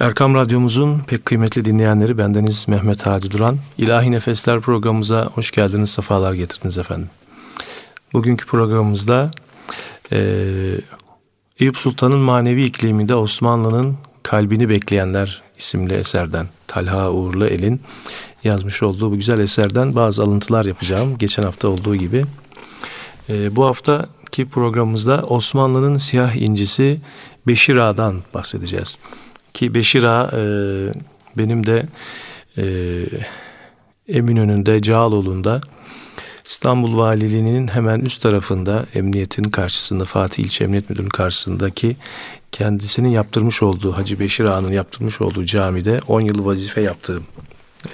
Erkam Radyomuzun pek kıymetli dinleyenleri bendeniz Mehmet Hadi Duran. İlahi Nefesler programımıza hoş geldiniz, sefalar getirdiniz efendim. Bugünkü programımızda e, Eyüp Sultan'ın manevi ikliminde Osmanlı'nın kalbini bekleyenler isimli eserden Talha Uğurlu El'in yazmış olduğu bu güzel eserden bazı alıntılar yapacağım. Geçen hafta olduğu gibi. E, bu haftaki programımızda Osmanlı'nın siyah incisi Beşir Ağa'dan bahsedeceğiz. Ki Beşir Ağa e, benim de e, Eminönü'nde, Cağaloğlu'nda İstanbul Valiliği'nin hemen üst tarafında emniyetin karşısında Fatih İlçe Emniyet Müdürü'nün karşısındaki kendisinin yaptırmış olduğu Hacı Beşir Ağa'nın yaptırmış olduğu camide 10 yıl vazife yaptığım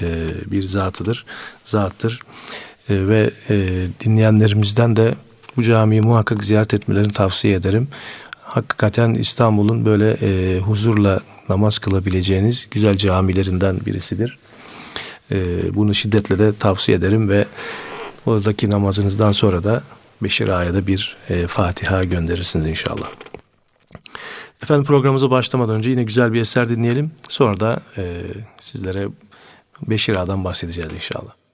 e, bir zatıdır, zattır. E, ve e, dinleyenlerimizden de bu camiyi muhakkak ziyaret etmelerini tavsiye ederim. Hakikaten İstanbul'un böyle e, huzurla namaz kılabileceğiniz güzel camilerinden birisidir. E, bunu şiddetle de tavsiye ederim ve oradaki namazınızdan sonra da Beşir Ağa'ya da bir e, Fatiha gönderirsiniz inşallah. Efendim programımıza başlamadan önce yine güzel bir eser dinleyelim. Sonra da e, sizlere Beşir Ağa'dan bahsedeceğiz inşallah.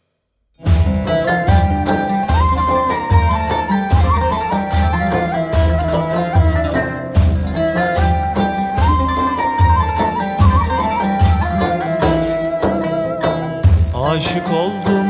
Aşık oldum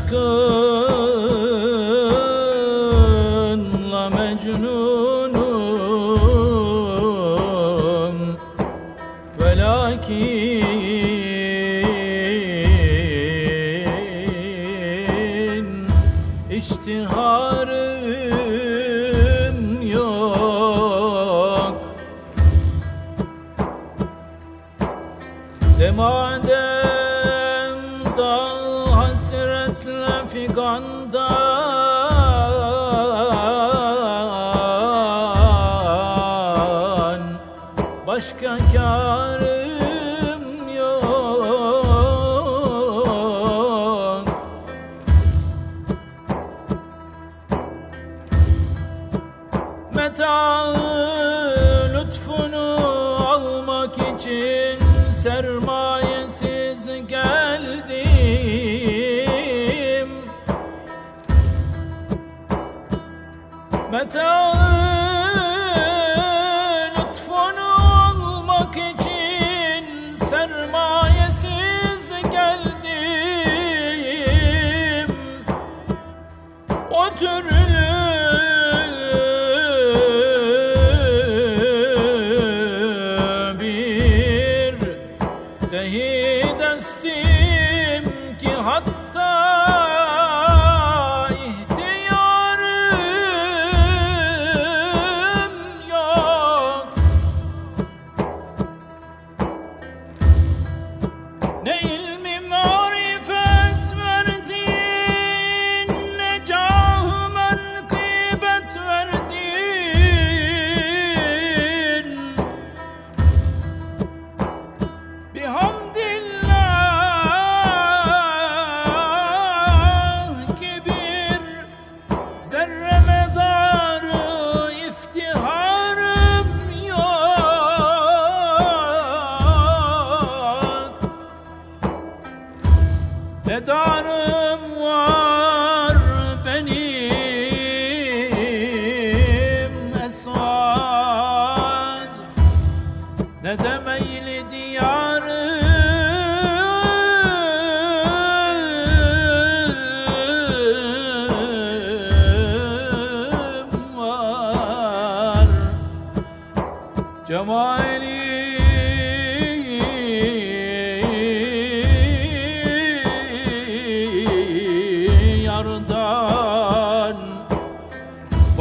go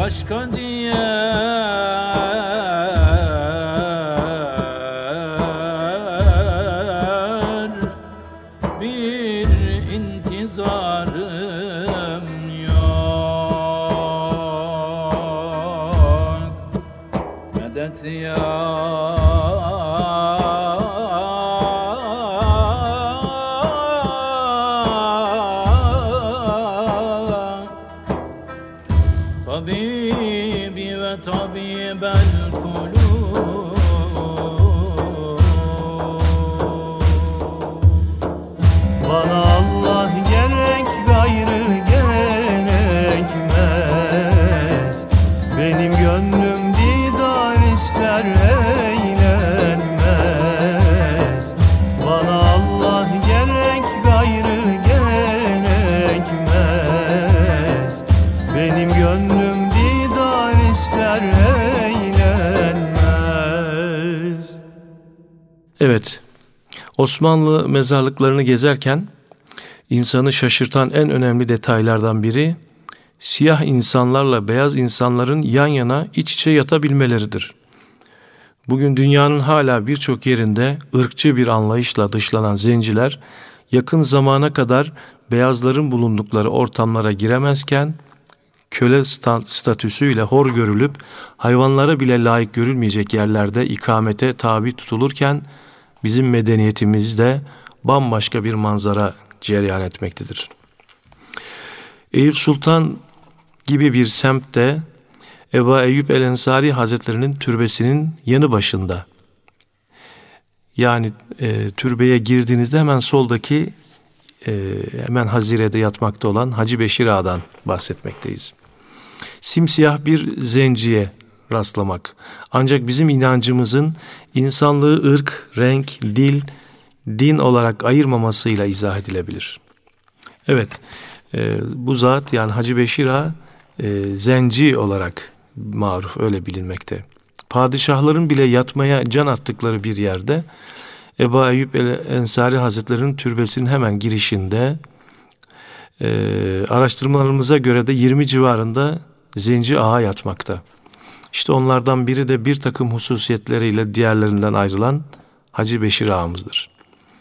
başka diğer Osmanlı mezarlıklarını gezerken insanı şaşırtan en önemli detaylardan biri siyah insanlarla beyaz insanların yan yana iç içe yatabilmeleridir. Bugün dünyanın hala birçok yerinde ırkçı bir anlayışla dışlanan zenciler yakın zamana kadar beyazların bulundukları ortamlara giremezken köle sta- statüsüyle hor görülüp hayvanlara bile layık görülmeyecek yerlerde ikamete tabi tutulurken bizim medeniyetimizde bambaşka bir manzara cereyan etmektedir. Eyüp Sultan gibi bir semtte Eba Eyyub el Ensari Hazretlerinin türbesinin yanı başında yani e, türbeye girdiğinizde hemen soldaki e, hemen hazirede yatmakta olan Hacı Beşir Ağa'dan bahsetmekteyiz. Simsiyah bir zenciye rastlamak. Ancak bizim inancımızın insanlığı ırk, renk, dil, din olarak ayırmamasıyla izah edilebilir. Evet, e, bu zat yani Hacı Beşir Ağa e, zenci olarak maruf öyle bilinmekte. Padişahların bile yatmaya can attıkları bir yerde Ebu Eyyub el Ensari Hazretleri'nin türbesinin hemen girişinde e, araştırmalarımıza göre de 20 civarında zenci ağa yatmakta. İşte onlardan biri de bir takım hususiyetleriyle diğerlerinden ayrılan Hacı Beşir ağamızdır.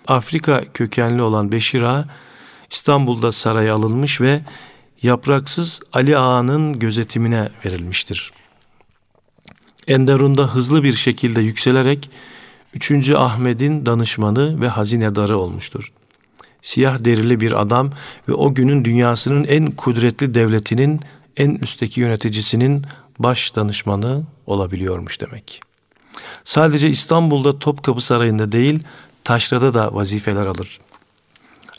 Afrika kökenli olan Beşir ağa İstanbul'da saraya alınmış ve yapraksız Ali Ağa'nın gözetimine verilmiştir. Enderun'da hızlı bir şekilde yükselerek 3. Ahmet'in danışmanı ve hazinedarı olmuştur. Siyah derili bir adam ve o günün dünyasının en kudretli devletinin en üstteki yöneticisinin baş danışmanı olabiliyormuş demek. Sadece İstanbul'da Topkapı Sarayı'nda değil, Taşra'da da vazifeler alır.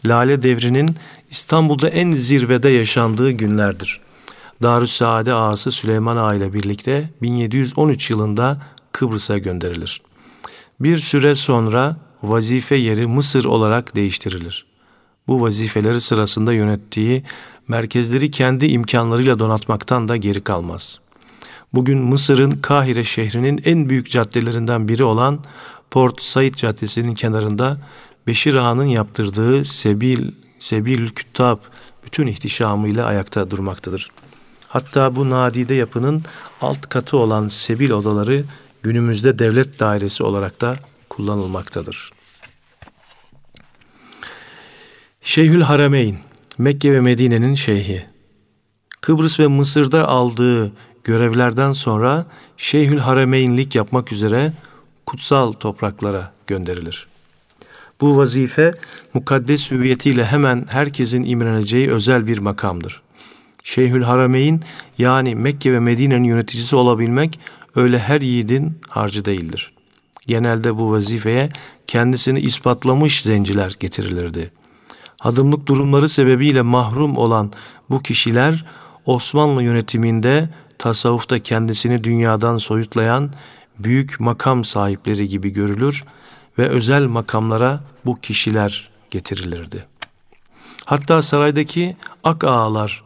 Lale devrinin İstanbul'da en zirvede yaşandığı günlerdir. Darüssaade ağası Süleyman Ağa ile birlikte 1713 yılında Kıbrıs'a gönderilir. Bir süre sonra vazife yeri Mısır olarak değiştirilir. Bu vazifeleri sırasında yönettiği merkezleri kendi imkanlarıyla donatmaktan da geri kalmaz. Bugün Mısır'ın Kahire şehrinin en büyük caddelerinden biri olan Port Said Caddesi'nin kenarında Beşir Ağa'nın yaptırdığı Sebil, Sebilül Küttab bütün ihtişamıyla ayakta durmaktadır. Hatta bu nadide yapının alt katı olan Sebil odaları günümüzde devlet dairesi olarak da kullanılmaktadır. Şeyhül Harameyn, Mekke ve Medine'nin şeyhi. Kıbrıs ve Mısır'da aldığı görevlerden sonra Şeyhül Harameynlik yapmak üzere kutsal topraklara gönderilir. Bu vazife mukaddes hüviyetiyle hemen herkesin imreneceği özel bir makamdır. Şeyhül Harameyn yani Mekke ve Medine'nin yöneticisi olabilmek öyle her yiğidin harcı değildir. Genelde bu vazifeye kendisini ispatlamış zenciler getirilirdi. Hadımlık durumları sebebiyle mahrum olan bu kişiler Osmanlı yönetiminde tasavvufta kendisini dünyadan soyutlayan büyük makam sahipleri gibi görülür ve özel makamlara bu kişiler getirilirdi. Hatta saraydaki ak ağalar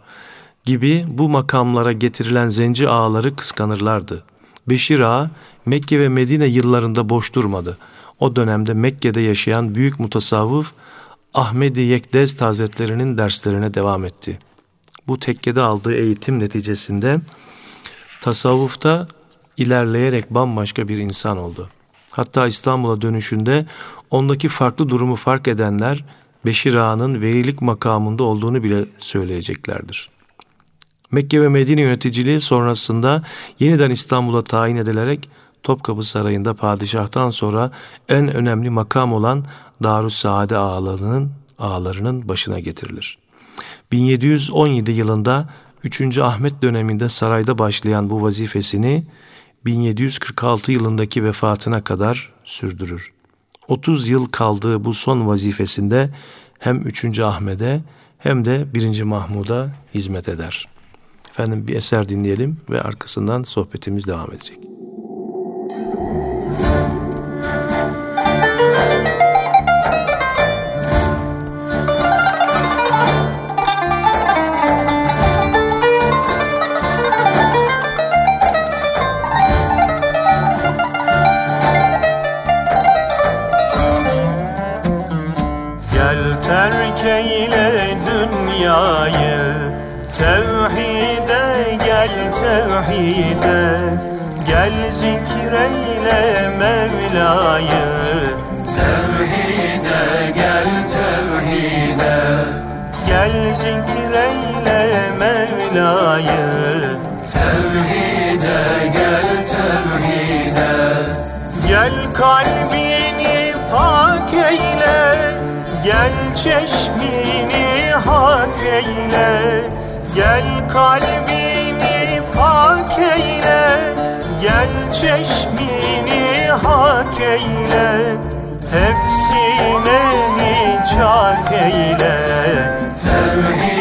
gibi bu makamlara getirilen zenci ağaları kıskanırlardı. Beşir ağa Mekke ve Medine yıllarında boş durmadı. O dönemde Mekke'de yaşayan büyük mutasavvıf Ahmedi Yekdez Hazretlerinin derslerine devam etti. Bu tekkede aldığı eğitim neticesinde tasavvufta ilerleyerek bambaşka bir insan oldu. Hatta İstanbul'a dönüşünde ondaki farklı durumu fark edenler Beşir Ağa'nın velilik makamında olduğunu bile söyleyeceklerdir. Mekke ve Medine yöneticiliği sonrasında yeniden İstanbul'a tayin edilerek Topkapı Sarayı'nda padişahtan sonra en önemli makam olan Darüssaade ağalarının, ağalarının başına getirilir. 1717 yılında 3. Ahmet döneminde sarayda başlayan bu vazifesini 1746 yılındaki vefatına kadar sürdürür. 30 yıl kaldığı bu son vazifesinde hem 3. Ahmet'e hem de 1. Mahmud'a hizmet eder. Efendim bir eser dinleyelim ve arkasından sohbetimiz devam edecek. tevhide Mevla'yı Tevhide gel tevhide. Gel zikreyle Mevla'yı. Tevhide gel tevhide. Gel kalbini pak eyle. Gel çeşmini hak eyle. Gel kalbini hak eyle. Gel çeşmini hak eyle Hepsine nicak eyle. Tevhide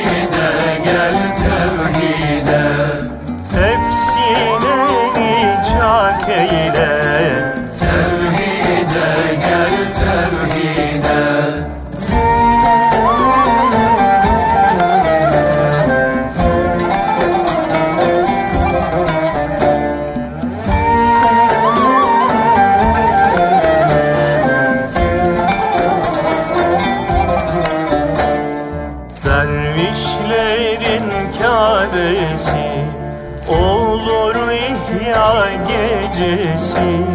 gecesi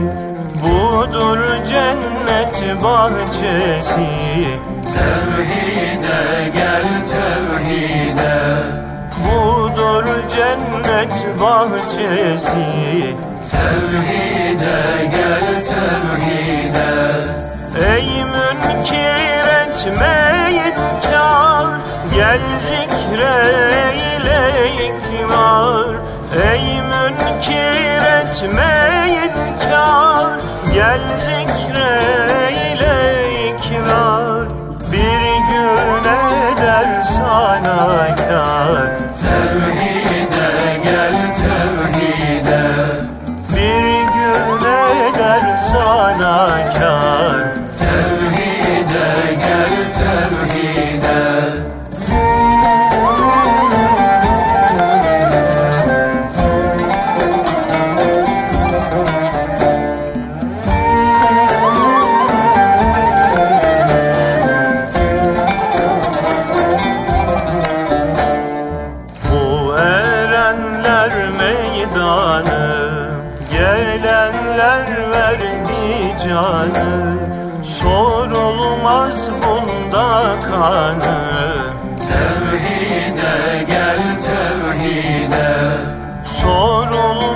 Budur cennet bahçesi. Tevhide gel tevhide. Budur cennet bahçesi. Tevhide gel tevhide. Ey münkir etmeyin kar Gel zikreyle münkir etmeyin kar Gel zikreyle ikrar. Bir gün eder sana kar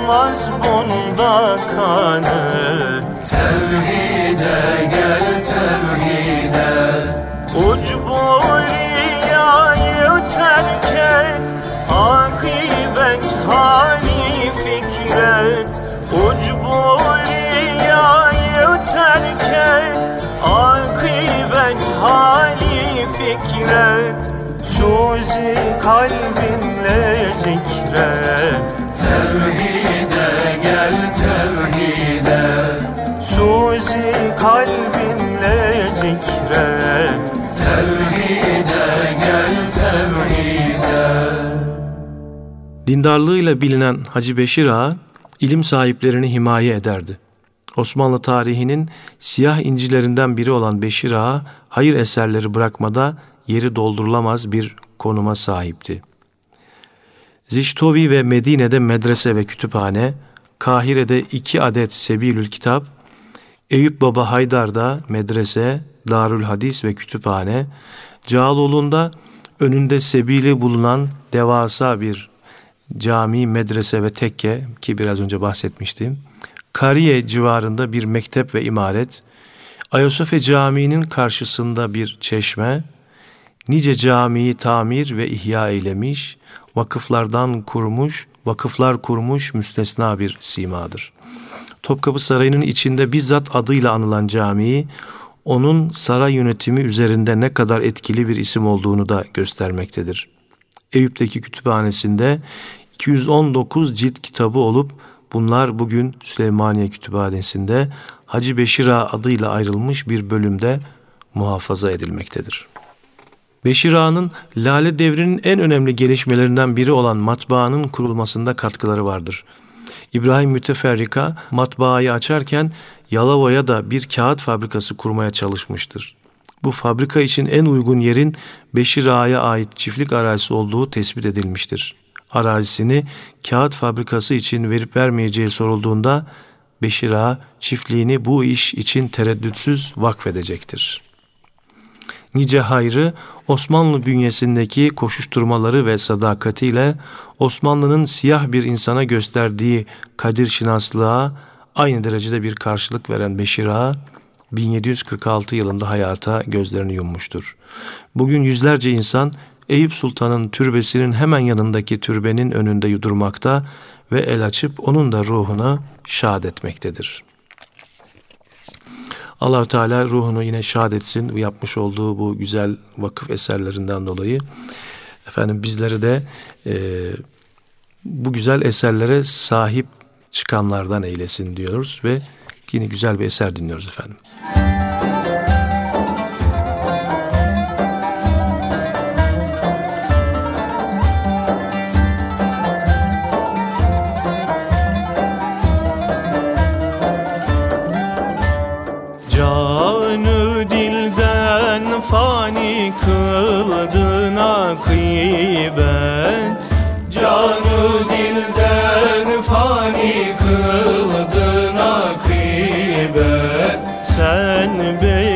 olmaz bunda kanı Tevhide gel tevhide. Ucburiyayı terk et. Akıbet hali fikret. Ucburiyayı terk et. Akıbet hali fikret. Suzi kalbinle zikret. Tevhide gel tevhide Suzi kalbinle zikret Tevhide gel tevhide Dindarlığıyla bilinen Hacı Beşir Ağa, ilim sahiplerini himaye ederdi. Osmanlı tarihinin siyah incilerinden biri olan Beşir Ağa, hayır eserleri bırakmada yeri doldurulamaz bir konuma sahipti. Ziştovi ve Medine'de medrese ve kütüphane, Kahire'de iki adet Sebilül Kitap, Eyüp Baba Haydar'da medrese, Darül Hadis ve kütüphane, Cağaloğlu'nda önünde sebili bulunan devasa bir cami, medrese ve tekke ki biraz önce bahsetmiştim. Kariye civarında bir mektep ve imaret, Ayasofya Camii'nin karşısında bir çeşme, nice camiyi tamir ve ihya eylemiş, vakıflardan kurmuş, vakıflar kurmuş müstesna bir simadır. Topkapı Sarayı'nın içinde bizzat adıyla anılan camiyi, onun saray yönetimi üzerinde ne kadar etkili bir isim olduğunu da göstermektedir. Eyüp'teki kütüphanesinde 219 cilt kitabı olup bunlar bugün Süleymaniye Kütüphanesi'nde Hacı Beşir Ağa adıyla ayrılmış bir bölümde muhafaza edilmektedir. Beşir Ağa'nın Lale Devri'nin en önemli gelişmelerinden biri olan matbaanın kurulmasında katkıları vardır. İbrahim Müteferrika matbaayı açarken Yalova'ya da bir kağıt fabrikası kurmaya çalışmıştır. Bu fabrika için en uygun yerin Beşir Ağa'ya ait çiftlik arazisi olduğu tespit edilmiştir. Arazisini kağıt fabrikası için verip vermeyeceği sorulduğunda Beşir Ağa çiftliğini bu iş için tereddütsüz vakfedecektir. Nice hayrı Osmanlı bünyesindeki koşuşturmaları ve sadakatiyle Osmanlı'nın siyah bir insana gösterdiği kadir şinaslığa aynı derecede bir karşılık veren Beşir Ağa, 1746 yılında hayata gözlerini yummuştur. Bugün yüzlerce insan Eyüp Sultan'ın türbesinin hemen yanındaki türbenin önünde yudurmakta ve el açıp onun da ruhunu şad etmektedir. Allah Teala ruhunu yine şad etsin yapmış olduğu bu güzel vakıf eserlerinden dolayı. Efendim bizleri de e, bu güzel eserlere sahip çıkanlardan eylesin diyoruz ve yine güzel bir eser dinliyoruz efendim. Canı akıbet. Canı dilden fani kıldın akibet Sen beni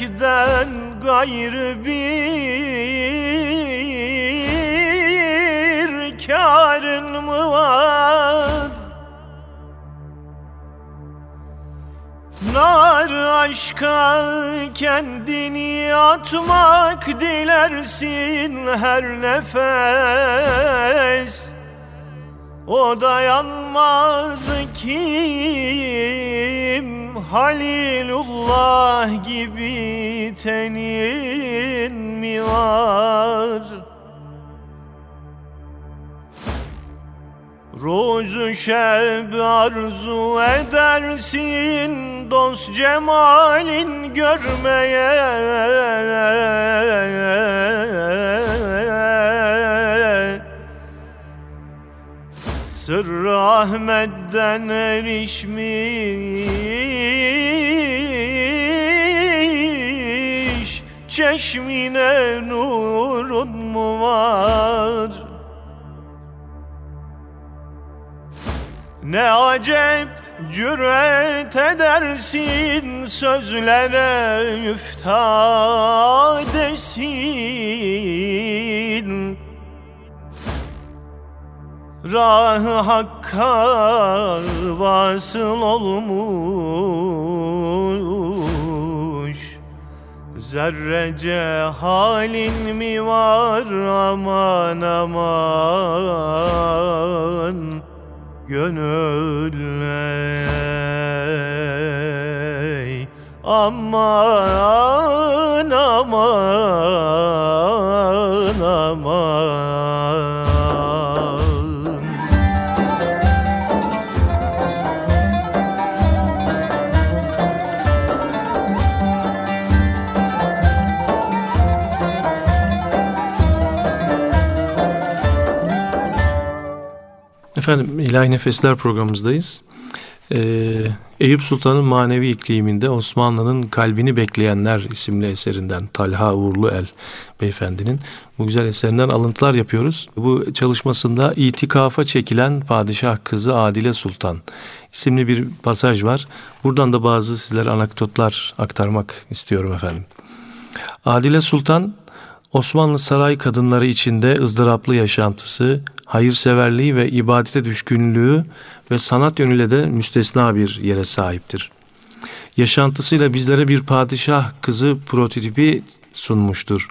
inlemekten gayrı bir karın mı var? Nar aşka kendini atmak dilersin her nefes. O dayanmaz kim Halilullah gibi tenin mi var? Rozu şeb arzu edersin dost cemalin görmeye Sırrı Ahmet'ten erişmiş Çeşmine nurun mu var? Ne acep cüret edersin sözlere müftadesin Rah-ı Hakk'a vasıl olmuş. Zerrece halin mi var aman aman Gönül ey Aman Efendim İlahi Nefesler programımızdayız. Ee, Eyüp Sultan'ın manevi ikliminde Osmanlı'nın Kalbini Bekleyenler isimli eserinden Talha Uğurlu El beyefendinin bu güzel eserinden alıntılar yapıyoruz. Bu çalışmasında itikafa çekilen padişah kızı Adile Sultan isimli bir pasaj var. Buradan da bazı sizlere anekdotlar aktarmak istiyorum efendim. Adile Sultan Osmanlı saray kadınları içinde ızdıraplı yaşantısı, hayırseverliği ve ibadete düşkünlüğü ve sanat yönüyle de müstesna bir yere sahiptir. Yaşantısıyla bizlere bir padişah kızı prototipi sunmuştur.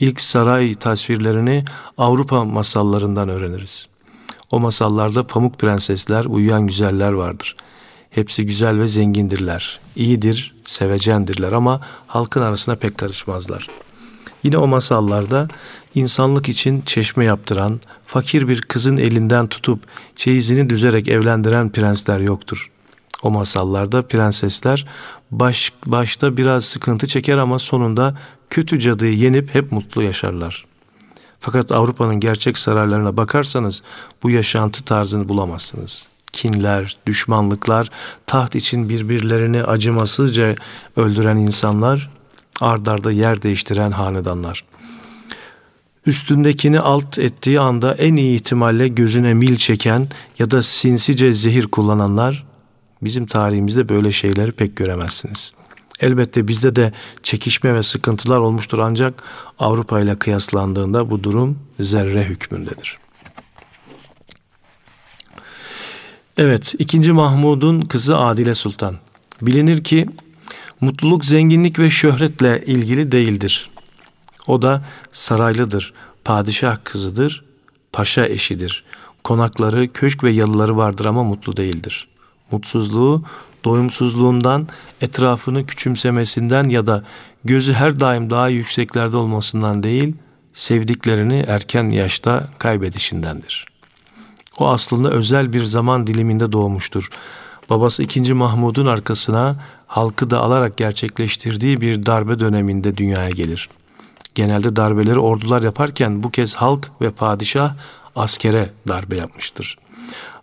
İlk saray tasvirlerini Avrupa masallarından öğreniriz. O masallarda pamuk prensesler, uyuyan güzeller vardır. Hepsi güzel ve zengindirler. İyidir, sevecendirler ama halkın arasına pek karışmazlar.'' Yine o masallarda insanlık için çeşme yaptıran, fakir bir kızın elinden tutup çeyizini düzerek evlendiren prensler yoktur. O masallarda prensesler baş, başta biraz sıkıntı çeker ama sonunda kötü cadıyı yenip hep mutlu yaşarlar. Fakat Avrupa'nın gerçek saraylarına bakarsanız bu yaşantı tarzını bulamazsınız. Kinler, düşmanlıklar, taht için birbirlerini acımasızca öldüren insanlar ardarda yer değiştiren hanedanlar. Üstündekini alt ettiği anda en iyi ihtimalle gözüne mil çeken ya da sinsice zehir kullananlar bizim tarihimizde böyle şeyleri pek göremezsiniz. Elbette bizde de çekişme ve sıkıntılar olmuştur ancak Avrupa ile kıyaslandığında bu durum zerre hükmündedir. Evet, 2. Mahmud'un kızı Adile Sultan. Bilinir ki Mutluluk zenginlik ve şöhretle ilgili değildir. O da saraylıdır, padişah kızıdır, paşa eşidir. Konakları, köşk ve yalıları vardır ama mutlu değildir. Mutsuzluğu doyumsuzluğundan, etrafını küçümsemesinden ya da gözü her daim daha yükseklerde olmasından değil, sevdiklerini erken yaşta kaybedişindendir. O aslında özel bir zaman diliminde doğmuştur. Babası 2. Mahmud'un arkasına halkı da alarak gerçekleştirdiği bir darbe döneminde dünyaya gelir. Genelde darbeleri ordular yaparken bu kez halk ve padişah askere darbe yapmıştır.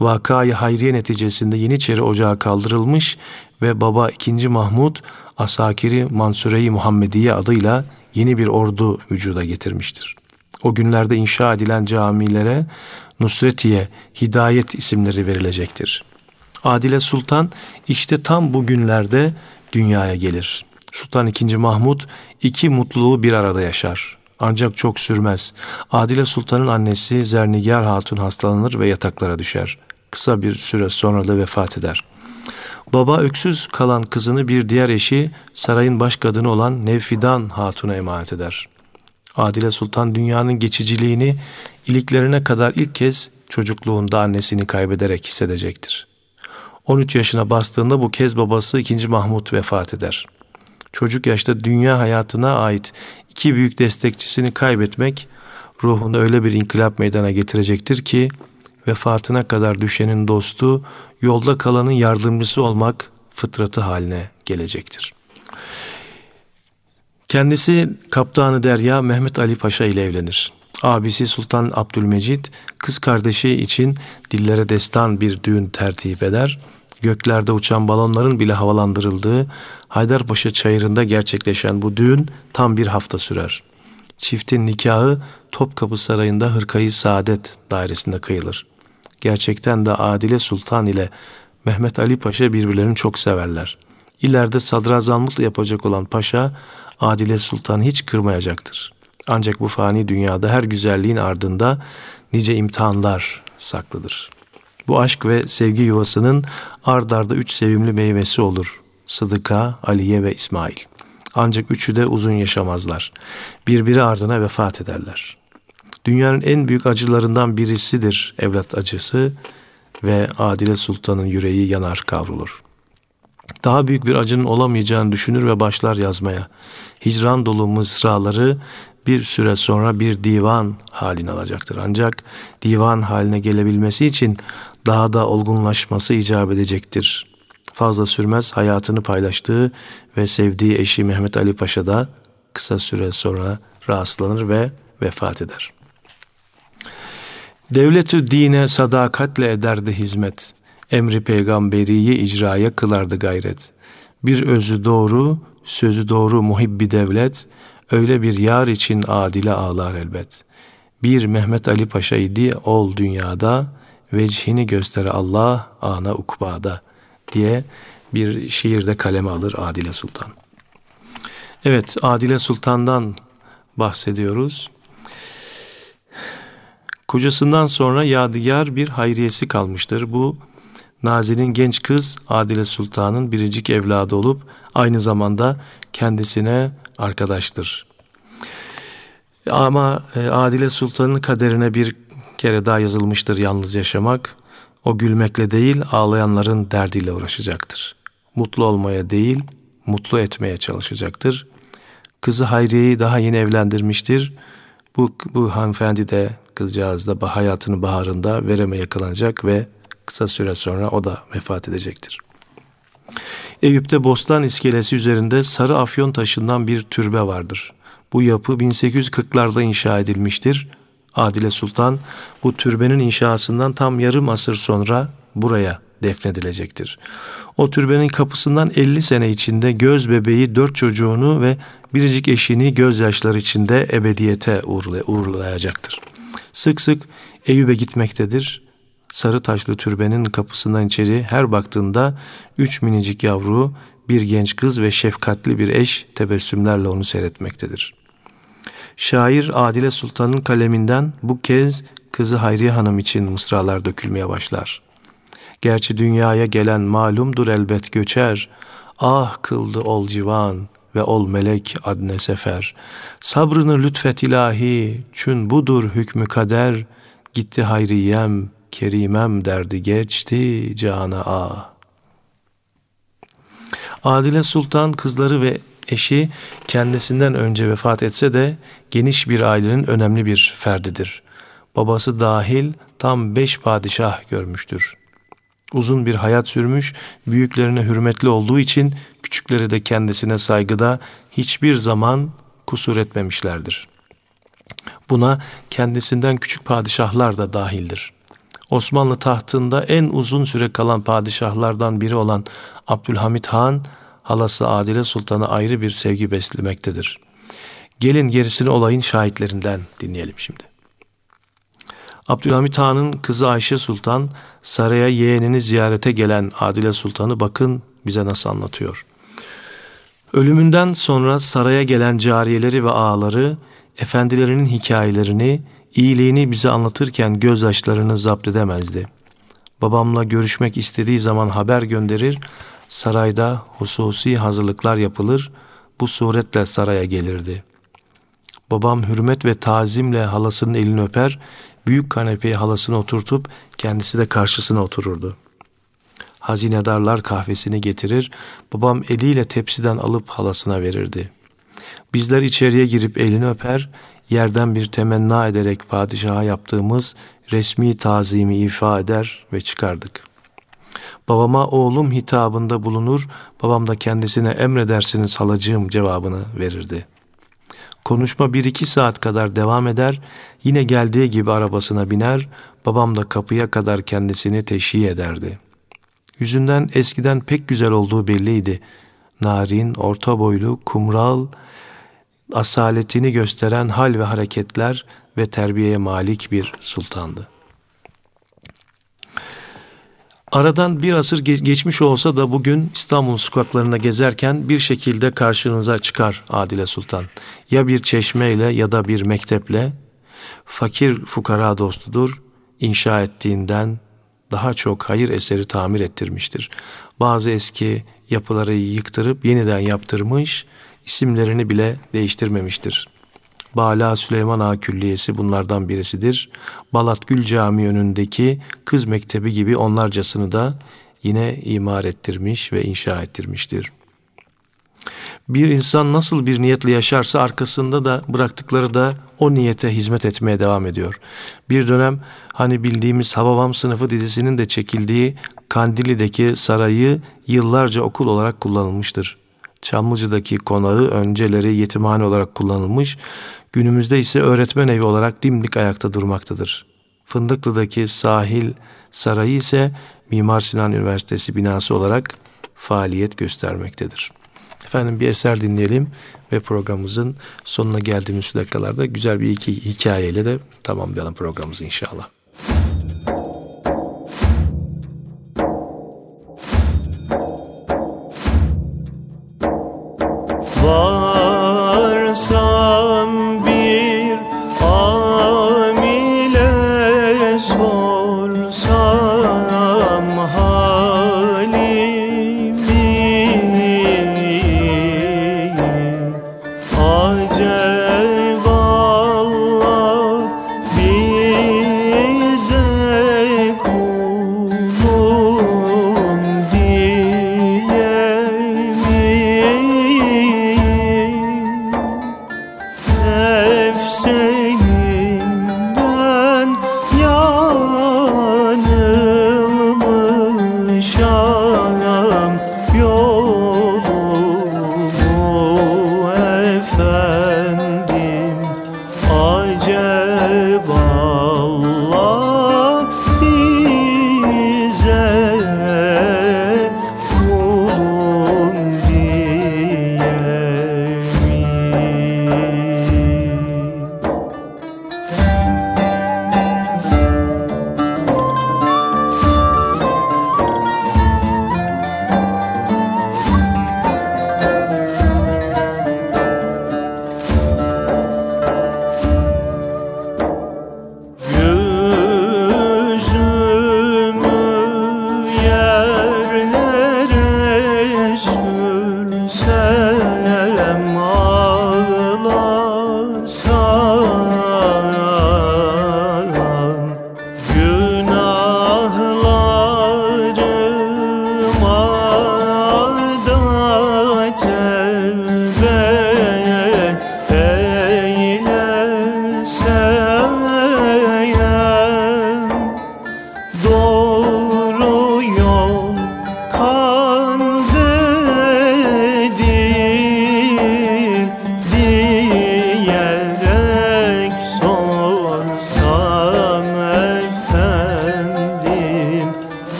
Vakayı hayriye neticesinde Yeniçeri Ocağı kaldırılmış ve baba 2. Mahmud Asakiri Mansure-i Muhammediye adıyla yeni bir ordu vücuda getirmiştir. O günlerde inşa edilen camilere Nusretiye, Hidayet isimleri verilecektir. Adile Sultan işte tam bu günlerde dünyaya gelir. Sultan II. Mahmud iki mutluluğu bir arada yaşar. Ancak çok sürmez. Adile Sultan'ın annesi Zernigar Hatun hastalanır ve yataklara düşer. Kısa bir süre sonra da vefat eder. Baba öksüz kalan kızını bir diğer eşi sarayın baş kadını olan Nevfidan Hatun'a emanet eder. Adile Sultan dünyanın geçiciliğini iliklerine kadar ilk kez çocukluğunda annesini kaybederek hissedecektir. 13 yaşına bastığında bu kez babası 2. Mahmut vefat eder. Çocuk yaşta dünya hayatına ait iki büyük destekçisini kaybetmek ruhunda öyle bir inkılap meydana getirecektir ki vefatına kadar düşenin dostu, yolda kalanın yardımcısı olmak fıtratı haline gelecektir. Kendisi Kaptanı Derya Mehmet Ali Paşa ile evlenir. Abisi Sultan Abdülmecid kız kardeşi için dillere destan bir düğün tertip eder. Göklerde uçan balonların bile havalandırıldığı Haydarpaşa çayırında gerçekleşen bu düğün tam bir hafta sürer. Çiftin nikahı Topkapı Sarayı'nda Hırkayı Saadet dairesinde kıyılır. Gerçekten de Adile Sultan ile Mehmet Ali Paşa birbirlerini çok severler. İleride sadrazamlık yapacak olan paşa Adile Sultan hiç kırmayacaktır. Ancak bu fani dünyada her güzelliğin ardında nice imtihanlar saklıdır. Bu aşk ve sevgi yuvasının ard arda üç sevimli meyvesi olur. Sıdıka, Aliye ve İsmail. Ancak üçü de uzun yaşamazlar. Birbiri ardına vefat ederler. Dünyanın en büyük acılarından birisidir evlat acısı ve Adile Sultan'ın yüreği yanar kavrulur. Daha büyük bir acının olamayacağını düşünür ve başlar yazmaya. Hicran dolu mısraları bir süre sonra bir divan halini alacaktır. Ancak divan haline gelebilmesi için daha da olgunlaşması icap edecektir. Fazla sürmez hayatını paylaştığı ve sevdiği eşi Mehmet Ali Paşa da kısa süre sonra rahatsızlanır ve vefat eder. Devletü dine sadakatle ederdi hizmet. Emri peygamberiyi icraya kılardı gayret. Bir özü doğru, sözü doğru muhibbi devlet, öyle bir yar için adile ağlar elbet. Bir Mehmet Ali Paşa idi ol dünyada, vecihini göster Allah ana ukbada diye bir şiirde kaleme alır Adile Sultan. Evet Adile Sultan'dan bahsediyoruz. Kocasından sonra yadigar bir hayriyesi kalmıştır. Bu Nazi'nin genç kız Adile Sultan'ın biricik evladı olup aynı zamanda kendisine arkadaştır. Ama e, Adile Sultan'ın kaderine bir kere daha yazılmıştır yalnız yaşamak. O gülmekle değil ağlayanların derdiyle uğraşacaktır. Mutlu olmaya değil mutlu etmeye çalışacaktır. Kızı Hayriye'yi daha yeni evlendirmiştir. Bu, bu hanımefendi de kızcağız da hayatını baharında vereme yakalanacak ve kısa süre sonra o da vefat edecektir. Eyüp'te Bostan iskelesi üzerinde sarı afyon taşından bir türbe vardır. Bu yapı 1840'larda inşa edilmiştir. Adile Sultan bu türbenin inşasından tam yarım asır sonra buraya defnedilecektir. O türbenin kapısından 50 sene içinde göz bebeği dört çocuğunu ve biricik eşini gözyaşları içinde ebediyete uğurlayacaktır. Sık sık Eyüp'e gitmektedir. Sarı taşlı türbenin kapısından içeri her baktığında üç minicik yavru, bir genç kız ve şefkatli bir eş tebessümlerle onu seyretmektedir. Şair Adile Sultan'ın kaleminden bu kez kızı Hayriye Hanım için mısralar dökülmeye başlar. Gerçi dünyaya gelen malumdur elbet göçer, ah kıldı ol civan ve ol melek adne sefer. Sabrını lütfet ilahi, çün budur hükmü kader, gitti hayriyem, kerimem derdi geçti cana ah. Adile Sultan kızları ve eşi kendisinden önce vefat etse de geniş bir ailenin önemli bir ferdidir. Babası dahil tam beş padişah görmüştür. Uzun bir hayat sürmüş, büyüklerine hürmetli olduğu için küçükleri de kendisine saygıda hiçbir zaman kusur etmemişlerdir. Buna kendisinden küçük padişahlar da dahildir. Osmanlı tahtında en uzun süre kalan padişahlardan biri olan Abdülhamit Han, halası Adile Sultan'a ayrı bir sevgi beslemektedir. Gelin gerisini olayın şahitlerinden dinleyelim şimdi. Abdülhamit Han'ın kızı Ayşe Sultan saraya yeğenini ziyarete gelen Adile Sultan'ı bakın bize nasıl anlatıyor. Ölümünden sonra saraya gelen cariyeleri ve ağaları efendilerinin hikayelerini, iyiliğini bize anlatırken gözyaşlarını zapt edemezdi. Babamla görüşmek istediği zaman haber gönderir, sarayda hususi hazırlıklar yapılır, bu suretle saraya gelirdi. Babam hürmet ve tazimle halasının elini öper, büyük kanepeye halasını oturtup kendisi de karşısına otururdu. Hazinedarlar kahvesini getirir, babam eliyle tepsiden alıp halasına verirdi. Bizler içeriye girip elini öper, yerden bir temenna ederek padişaha yaptığımız resmi tazimi ifa eder ve çıkardık. Babama oğlum hitabında bulunur, babam da kendisine emredersiniz halacığım cevabını verirdi. Konuşma bir iki saat kadar devam eder, yine geldiği gibi arabasına biner, babam da kapıya kadar kendisini teşhi ederdi. Yüzünden eskiden pek güzel olduğu belliydi. Narin, orta boylu, kumral, asaletini gösteren hal ve hareketler ve terbiyeye malik bir sultandı. Aradan bir asır geçmiş olsa da bugün İstanbul sokaklarında gezerken bir şekilde karşınıza çıkar Adile Sultan. Ya bir çeşmeyle ya da bir mekteple fakir fukara dostudur. İnşa ettiğinden daha çok hayır eseri tamir ettirmiştir. Bazı eski yapıları yıktırıp yeniden yaptırmış, isimlerini bile değiştirmemiştir. Bala Süleyman Ağa Külliyesi bunlardan birisidir. Balat Gül Camii önündeki kız mektebi gibi onlarcasını da yine imar ettirmiş ve inşa ettirmiştir. Bir insan nasıl bir niyetle yaşarsa arkasında da bıraktıkları da o niyete hizmet etmeye devam ediyor. Bir dönem hani bildiğimiz Hababam sınıfı dizisinin de çekildiği Kandili'deki sarayı yıllarca okul olarak kullanılmıştır. Çamlıca'daki konağı önceleri yetimhane olarak kullanılmış, günümüzde ise öğretmen evi olarak dimdik ayakta durmaktadır. Fındıklı'daki sahil sarayı ise Mimar Sinan Üniversitesi binası olarak faaliyet göstermektedir. Efendim bir eser dinleyelim ve programımızın sonuna geldiğimiz dakikalarda güzel bir iki hikayeyle de tamamlayalım programımızı inşallah.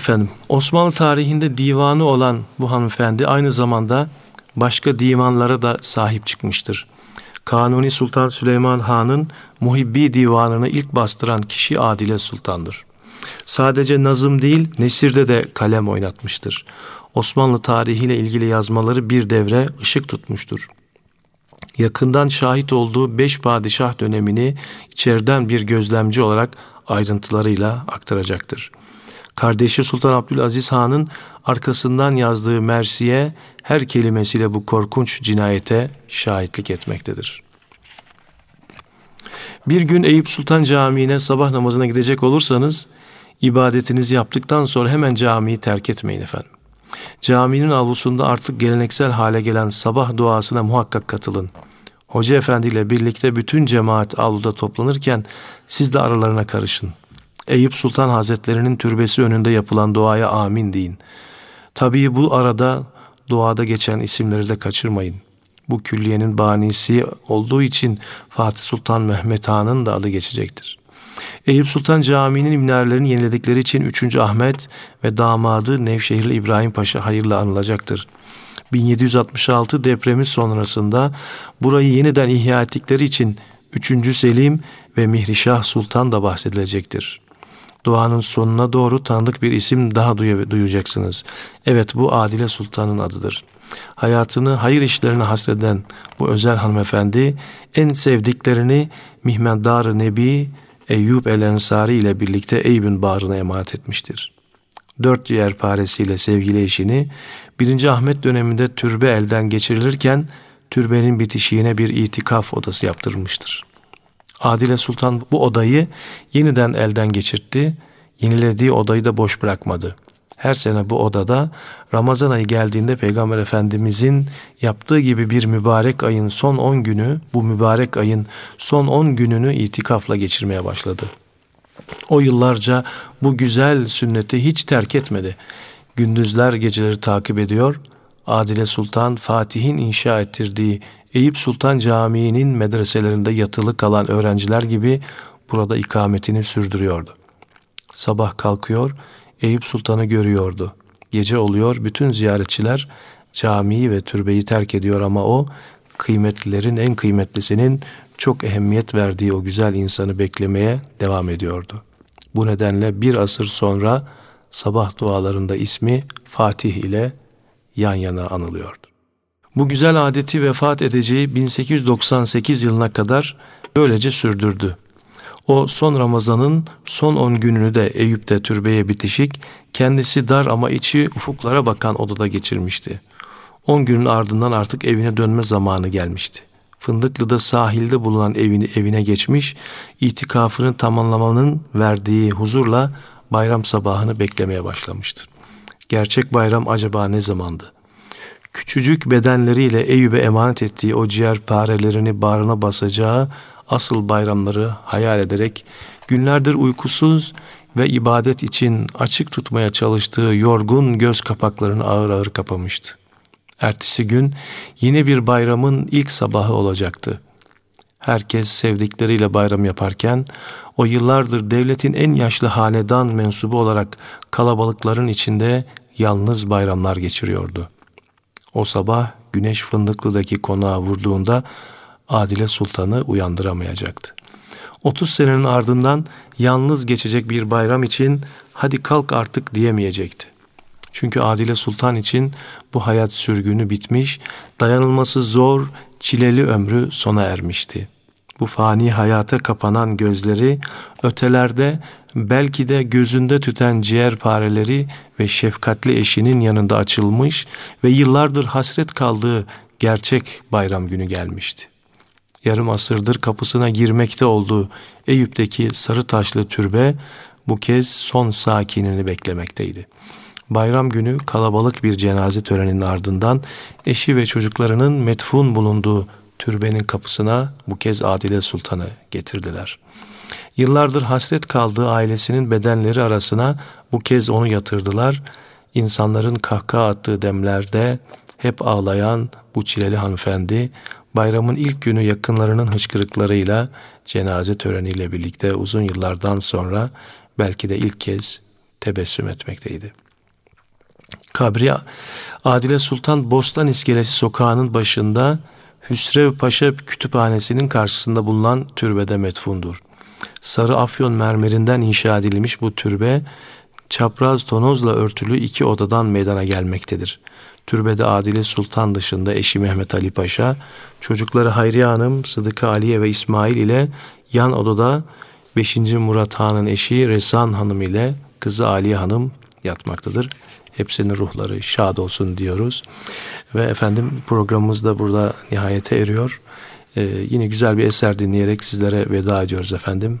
Efendim. Osmanlı tarihinde divanı olan bu hanımefendi aynı zamanda başka divanlara da sahip çıkmıştır. Kanuni Sultan Süleyman Han'ın Muhibbi divanını ilk bastıran kişi Adile Sultan'dır. Sadece nazım değil, nesirde de kalem oynatmıştır. Osmanlı tarihiyle ilgili yazmaları bir devre ışık tutmuştur. Yakından şahit olduğu beş padişah dönemini içeriden bir gözlemci olarak ayrıntılarıyla aktaracaktır. Kardeşi Sultan Abdülaziz Han'ın arkasından yazdığı Mersiye her kelimesiyle bu korkunç cinayete şahitlik etmektedir. Bir gün Eyüp Sultan Camii'ne sabah namazına gidecek olursanız ibadetinizi yaptıktan sonra hemen camiyi terk etmeyin efendim. Caminin avlusunda artık geleneksel hale gelen sabah duasına muhakkak katılın. Hoca Efendi ile birlikte bütün cemaat avluda toplanırken siz de aralarına karışın. Eyüp Sultan Hazretlerinin türbesi önünde yapılan duaya amin deyin. Tabii bu arada duada geçen isimleri de kaçırmayın. Bu külliyenin banisi olduğu için Fatih Sultan Mehmet Han'ın da adı geçecektir. Eyüp Sultan Camii'nin minarelerini yeniledikleri için 3. Ahmet ve damadı Nevşehirli İbrahim Paşa hayırla anılacaktır. 1766 depremi sonrasında burayı yeniden ihya ettikleri için 3. Selim ve Mihrişah Sultan da bahsedilecektir. Duanın sonuna doğru tanıdık bir isim daha duy- duyacaksınız. Evet bu Adile Sultan'ın adıdır. Hayatını hayır işlerine hasreden bu özel hanımefendi en sevdiklerini Mihmendar-ı Nebi Eyyub el Ensari ile birlikte Eyüp'ün bağrına emanet etmiştir. Dört ciğer paresiyle sevgili eşini 1. Ahmet döneminde türbe elden geçirilirken türbenin bitişiğine bir itikaf odası yaptırmıştır. Adile Sultan bu odayı yeniden elden geçirtti. Yenilediği odayı da boş bırakmadı. Her sene bu odada Ramazan ayı geldiğinde Peygamber Efendimizin yaptığı gibi bir mübarek ayın son 10 günü, bu mübarek ayın son 10 gününü itikafla geçirmeye başladı. O yıllarca bu güzel sünneti hiç terk etmedi. Gündüzler geceleri takip ediyor. Adile Sultan Fatih'in inşa ettirdiği Eyüp Sultan Camii'nin medreselerinde yatılı kalan öğrenciler gibi burada ikametini sürdürüyordu. Sabah kalkıyor, Eyüp Sultan'ı görüyordu. Gece oluyor, bütün ziyaretçiler camiyi ve türbeyi terk ediyor ama o kıymetlilerin en kıymetlisinin çok ehemmiyet verdiği o güzel insanı beklemeye devam ediyordu. Bu nedenle bir asır sonra sabah dualarında ismi Fatih ile yan yana anılıyordu. Bu güzel adeti vefat edeceği 1898 yılına kadar böylece sürdürdü. O son Ramazan'ın son 10 gününü de Eyüp'te türbeye bitişik, kendisi dar ama içi ufuklara bakan odada geçirmişti. 10 günün ardından artık evine dönme zamanı gelmişti. Fındıklı'da sahilde bulunan evini evine geçmiş, itikafını tamamlamanın verdiği huzurla bayram sabahını beklemeye başlamıştır. Gerçek bayram acaba ne zamandı? Küçücük bedenleriyle Eyüp'e emanet ettiği o ciğer parelerini bağrına basacağı asıl bayramları hayal ederek günlerdir uykusuz ve ibadet için açık tutmaya çalıştığı yorgun göz kapaklarını ağır ağır kapamıştı. Ertesi gün yeni bir bayramın ilk sabahı olacaktı. Herkes sevdikleriyle bayram yaparken o yıllardır devletin en yaşlı hanedan mensubu olarak kalabalıkların içinde yalnız bayramlar geçiriyordu. O sabah güneş Fındıklı'daki konağa vurduğunda Adile Sultan'ı uyandıramayacaktı. 30 senenin ardından yalnız geçecek bir bayram için hadi kalk artık diyemeyecekti. Çünkü Adile Sultan için bu hayat sürgünü bitmiş, dayanılması zor, çileli ömrü sona ermişti. bu fani hayata kapanan gözleri ötelerde belki de gözünde tüten ciğer pareleri ve şefkatli eşinin yanında açılmış ve yıllardır hasret kaldığı gerçek bayram günü gelmişti. Yarım asırdır kapısına girmekte olduğu Eyüp'teki sarı taşlı türbe bu kez son sakinini beklemekteydi. Bayram günü kalabalık bir cenaze töreninin ardından eşi ve çocuklarının metfun bulunduğu türbenin kapısına bu kez Adile Sultan'ı getirdiler. Yıllardır hasret kaldığı ailesinin bedenleri arasına bu kez onu yatırdılar. İnsanların kahkaha attığı demlerde hep ağlayan bu çileli hanımefendi bayramın ilk günü yakınlarının hıçkırıklarıyla cenaze töreniyle birlikte uzun yıllardan sonra belki de ilk kez tebessüm etmekteydi. Kabri Adile Sultan Bostan İskelesi sokağının başında Hüsrev Paşa kütüphanesinin karşısında bulunan türbede metfundur. Sarı afyon mermerinden inşa edilmiş bu türbe çapraz tonozla örtülü iki odadan meydana gelmektedir. Türbede Adile Sultan dışında eşi Mehmet Ali Paşa, çocukları Hayriye Hanım, Sıdıka Aliye ve İsmail ile yan odada 5. Murat Han'ın eşi Resan Hanım ile kızı Aliye Hanım yatmaktadır. Hepsinin ruhları şad olsun diyoruz. Ve efendim programımız da burada nihayete eriyor. Ee, yine güzel bir eser dinleyerek sizlere veda ediyoruz efendim.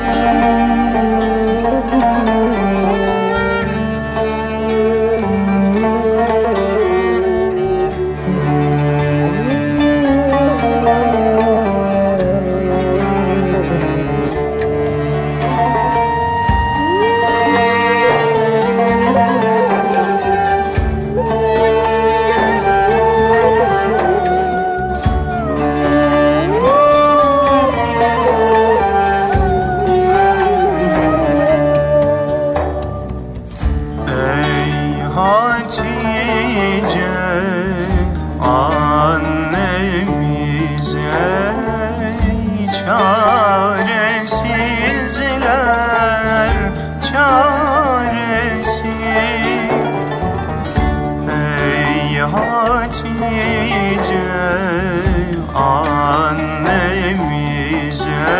easy